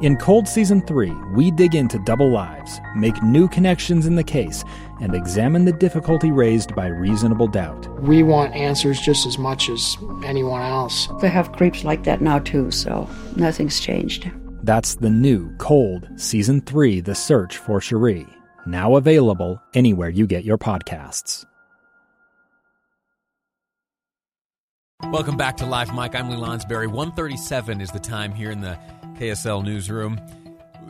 In Cold Season 3, we dig into double lives, make new connections in the case, and examine the difficulty raised by reasonable doubt. We want answers just as much as anyone else. They have creeps like that now, too, so nothing's changed. That's the new Cold Season 3 The Search for Sheree, now available anywhere you get your podcasts. Welcome back to Live Mic. I'm Lee Lonsberry. 137 is the time here in the KSL newsroom.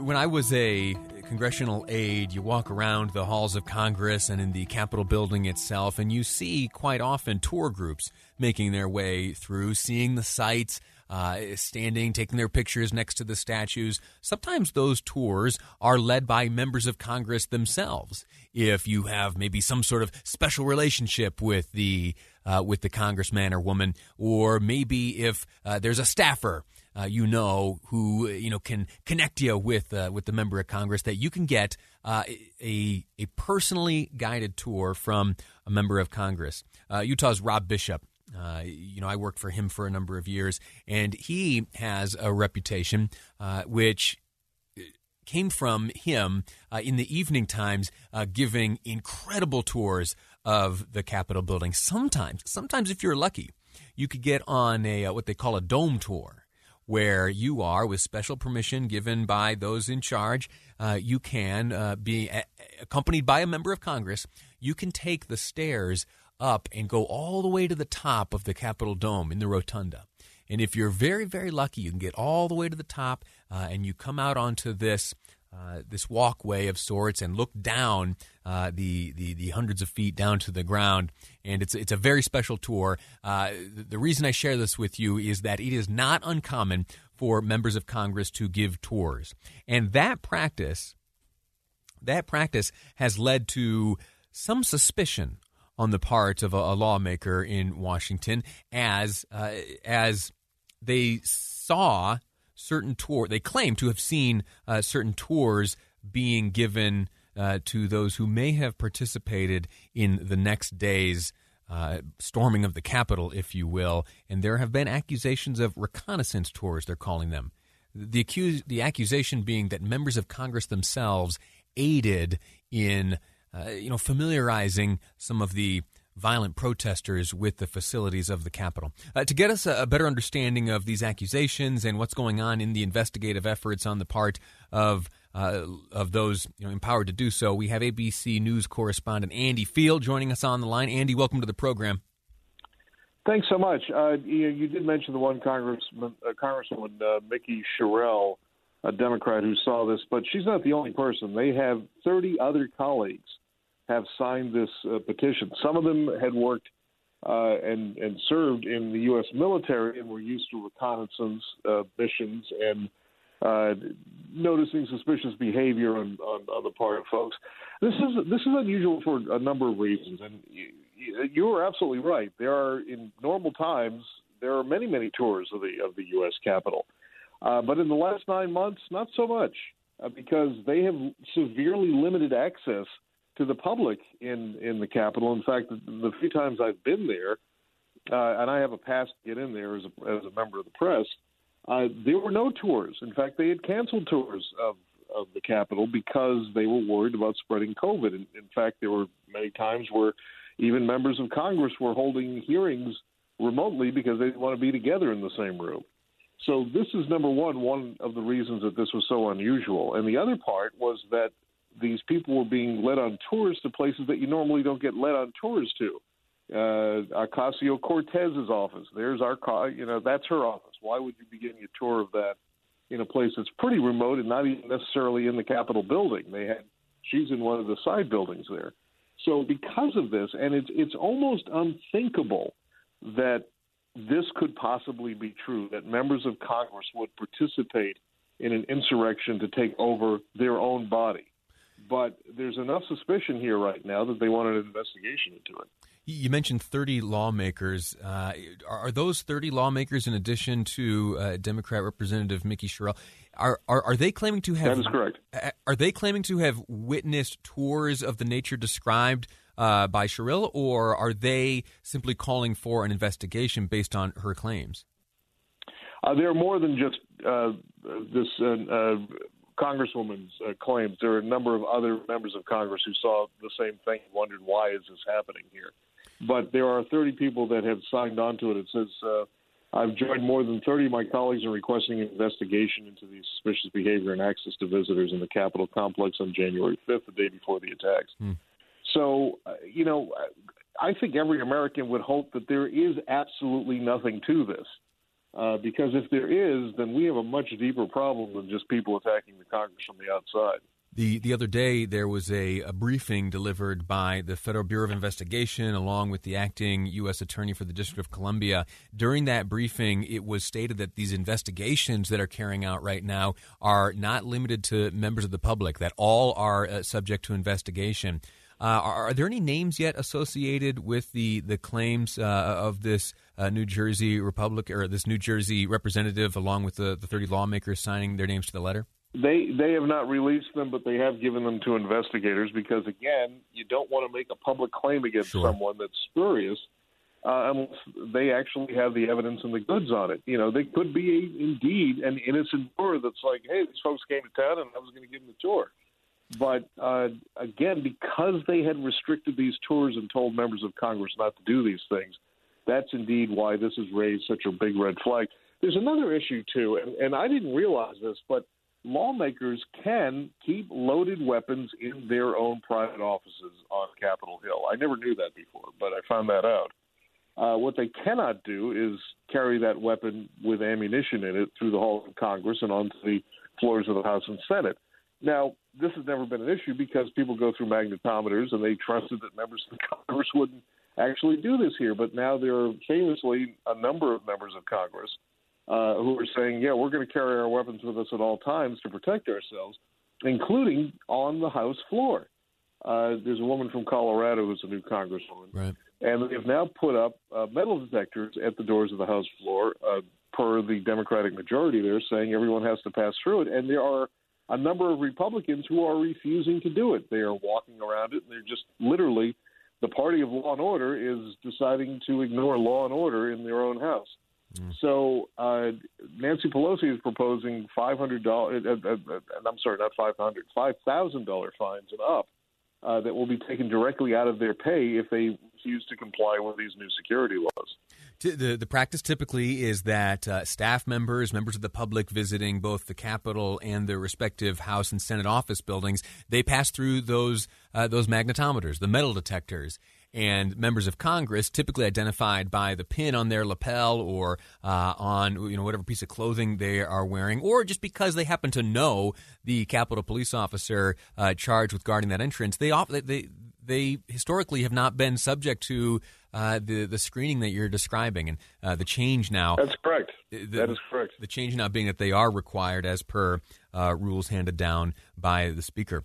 When I was a congressional aide, you walk around the halls of Congress and in the Capitol building itself, and you see quite often tour groups making their way through, seeing the sights, uh, standing, taking their pictures next to the statues. Sometimes those tours are led by members of Congress themselves. If you have maybe some sort of special relationship with the uh, with the congressman or woman, or maybe if uh, there's a staffer uh, you know who you know can connect you with uh, with the member of Congress that you can get uh, a a personally guided tour from a member of Congress. Uh, Utah's Rob Bishop. Uh, you know, I worked for him for a number of years, and he has a reputation uh, which came from him in the evening times, giving incredible tours of the Capitol building. Sometimes, sometimes if you're lucky, you could get on a what they call a dome tour where you are, with special permission given by those in charge, uh, you can uh, be a- accompanied by a member of Congress. You can take the stairs up and go all the way to the top of the Capitol Dome in the rotunda. And if you're very, very lucky, you can get all the way to the top uh, and you come out onto this uh, this walkway of sorts and look down uh, the, the, the hundreds of feet down to the ground. And it's it's a very special tour. Uh, the reason I share this with you is that it is not uncommon for members of Congress to give tours, and that practice that practice has led to some suspicion on the part of a, a lawmaker in Washington as uh, as they saw certain tour. They claim to have seen uh, certain tours being given uh, to those who may have participated in the next day's uh, storming of the Capitol, if you will. And there have been accusations of reconnaissance tours. They're calling them. The accuse, the accusation being that members of Congress themselves aided in, uh, you know, familiarizing some of the violent protesters with the facilities of the Capitol. Uh, to get us a, a, better understanding of these accusations and what's going on in the investigative efforts on the part of uh, of those you know, empowered to do so, we have ABC News correspondent Andy Field joining us on the line. Andy, welcome to the program. Thanks so much. Uh, you, you, did mention the one congressman, uh, Congresswoman uh, Mikie Sherrill, a Democrat who saw this, but she's not the only person. They have 30 other colleagues have signed this uh, petition. Some of them had worked uh, and and served in the U.S. military and were used to reconnaissance uh, missions and uh, noticing suspicious behavior on, on, on the part of folks. This is this is unusual for a number of reasons, and you, you are absolutely right. There are in normal times there are many many tours of the of the U.S. Capitol, uh, but in the last nine months, not so much uh, because they have severely limited access to the public in in the Capitol. In fact, the, the few times I've been there, uh, and I have a pass to get in there as a, as a member of the press, uh, there were no tours. In fact, they had canceled tours of of the Capitol because they were worried about spreading COVID. In, in fact, there were many times where even members of Congress were holding hearings remotely because they didn't want to be together in the same room. So this is number one, one of the reasons that this was so unusual. And the other part was that these people were being led on tours to places that you normally don't get led on tours to. Uh, Ocasio Cortez's office. There's our, you know, that's her office. Why would you be getting a tour of that in a place that's pretty remote and not even necessarily in the Capitol building? They had, she's in one of the side buildings there. So because of this, and it's it's almost unthinkable that this could possibly be true that members of Congress would participate in an insurrection to take over their own body. But there's enough suspicion here right now that they want an investigation into it. You mentioned 30 lawmakers. Uh, are, those 30 lawmakers in addition to uh, Democrat Representative Mikie Sherrill? Are, are, are they claiming to have? That is correct. Are they claiming to have witnessed tours of the nature described uh, by Sherrill, or are they simply calling for an investigation based on her claims? Uh, there are more than just uh, this uh, uh, Congresswoman's uh, claims. There are a number of other members of Congress who saw the same thing and wondered why is this happening here. But there are 30 people that have signed on to it. It says, I've joined more than 30 of my colleagues in requesting an investigation into the suspicious behavior and access to visitors in the Capitol complex on January 5th, the day before the attacks. Hmm. So, uh, you know, I think every American would hope that there is absolutely nothing to this. Uh, because if there is, then we have a much deeper problem than just people attacking the Congress from the outside. The the other day there was a, a, briefing delivered by the Federal Bureau of Investigation along with the acting U.S. Attorney for the District of Columbia. During that briefing, it was stated that these investigations that are carrying out right now are not limited to members of the public; that all are uh, subject to investigation. Uh, are, are, there any names yet associated with the the claims uh, of this uh, New Jersey Republic or this New Jersey representative, along with the, the 30 lawmakers signing their names to the letter? They they have not released them, but they have given them to investigators because again, you don't want to make a public claim against sure. someone that's spurious uh, unless they actually have the evidence and the goods on it. You know, they could be a, indeed an innocent tour that's like, hey, these folks came to town and I was going to give them the tour. But uh, again, because they had restricted these tours and told members of Congress not to do these things, that's indeed why this has raised such a big red flag. There's another issue too, and, and I didn't realize this, but lawmakers can keep loaded weapons in their own private offices on Capitol Hill. I never knew that before, but I found that out. Uh, what they cannot do is carry that weapon with ammunition in it through the halls of Congress and onto the floors of the House and Senate. Now, this has never been an issue because people go through magnetometers and they trusted that members of Congress wouldn't actually do this here. But now there are famously a number of members of Congress uh, who are saying, yeah, we're going to carry our weapons with us at all times to protect ourselves, including on the House floor. Uh, there's a woman from Colorado who's a new congresswoman. Right. And they've now put up uh, metal detectors at the doors of the House floor, uh, per the Democratic majority there, saying everyone has to pass through it. And there are a number of Republicans who are refusing to do it. They are walking around it, and they're just literally the party of law and order is deciding to ignore law and order in their own house. Mm. So uh, Nancy Pelosi is proposing five hundred dollars. Uh, uh, uh, I'm sorry, not five hundred, five thousand dollar fines and up uh, that will be taken directly out of their pay if they refuse to comply with these new security laws. The, the practice typically is that uh, staff members, members of the public visiting both the Capitol and their respective House and Senate office buildings, they pass through those uh, those magnetometers, the metal detectors, and members of Congress, typically identified by the pin on their lapel or uh, on you know whatever piece of clothing they are wearing, or just because they happen to know the Capitol police officer uh, charged with guarding that entrance, they, they they historically have not been subject to uh, the the screening that you're describing, and uh, the change now. That's correct. The, that is correct. The change now being that they are required as per uh, rules handed down by the speaker.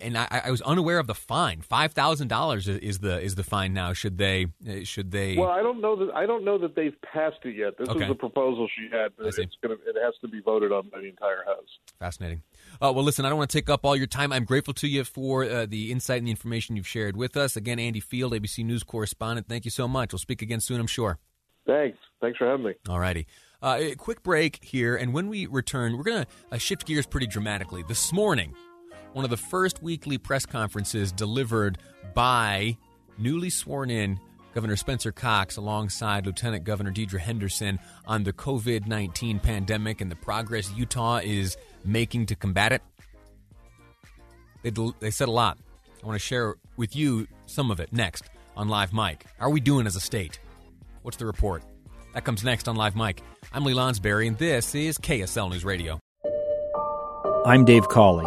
And I, I, was unaware of the fine. Five thousand dollars is the is the fine now. Should they should they? Well, I don't know that I don't know that they've passed it yet. This okay. is the proposal she had. But it's gonna it has to be voted on by the entire House. Fascinating. Uh, well, listen, I don't want to take up all your time. I'm grateful to you for uh, the insight and the information you've shared with us. Again, Andy Field, ABC News correspondent. Thank you so much. We'll speak again soon. I'm sure. Thanks. Thanks for having me. All righty. Uh, a quick break here, and when we return, we're going to uh, shift gears pretty dramatically. This morning, one of the first weekly press conferences delivered by newly sworn in Governor Spencer Cox alongside Lieutenant Governor Deidre Henderson on the COVID 19 pandemic and the progress Utah is making to combat it. They, they said a lot. I want to share with you some of it next on Live Mic. How are we doing as a state? What's the report? That comes next on Live Mic. I'm Lee Lonsberry, and this is KSL News Radio. I'm Dave Cawley,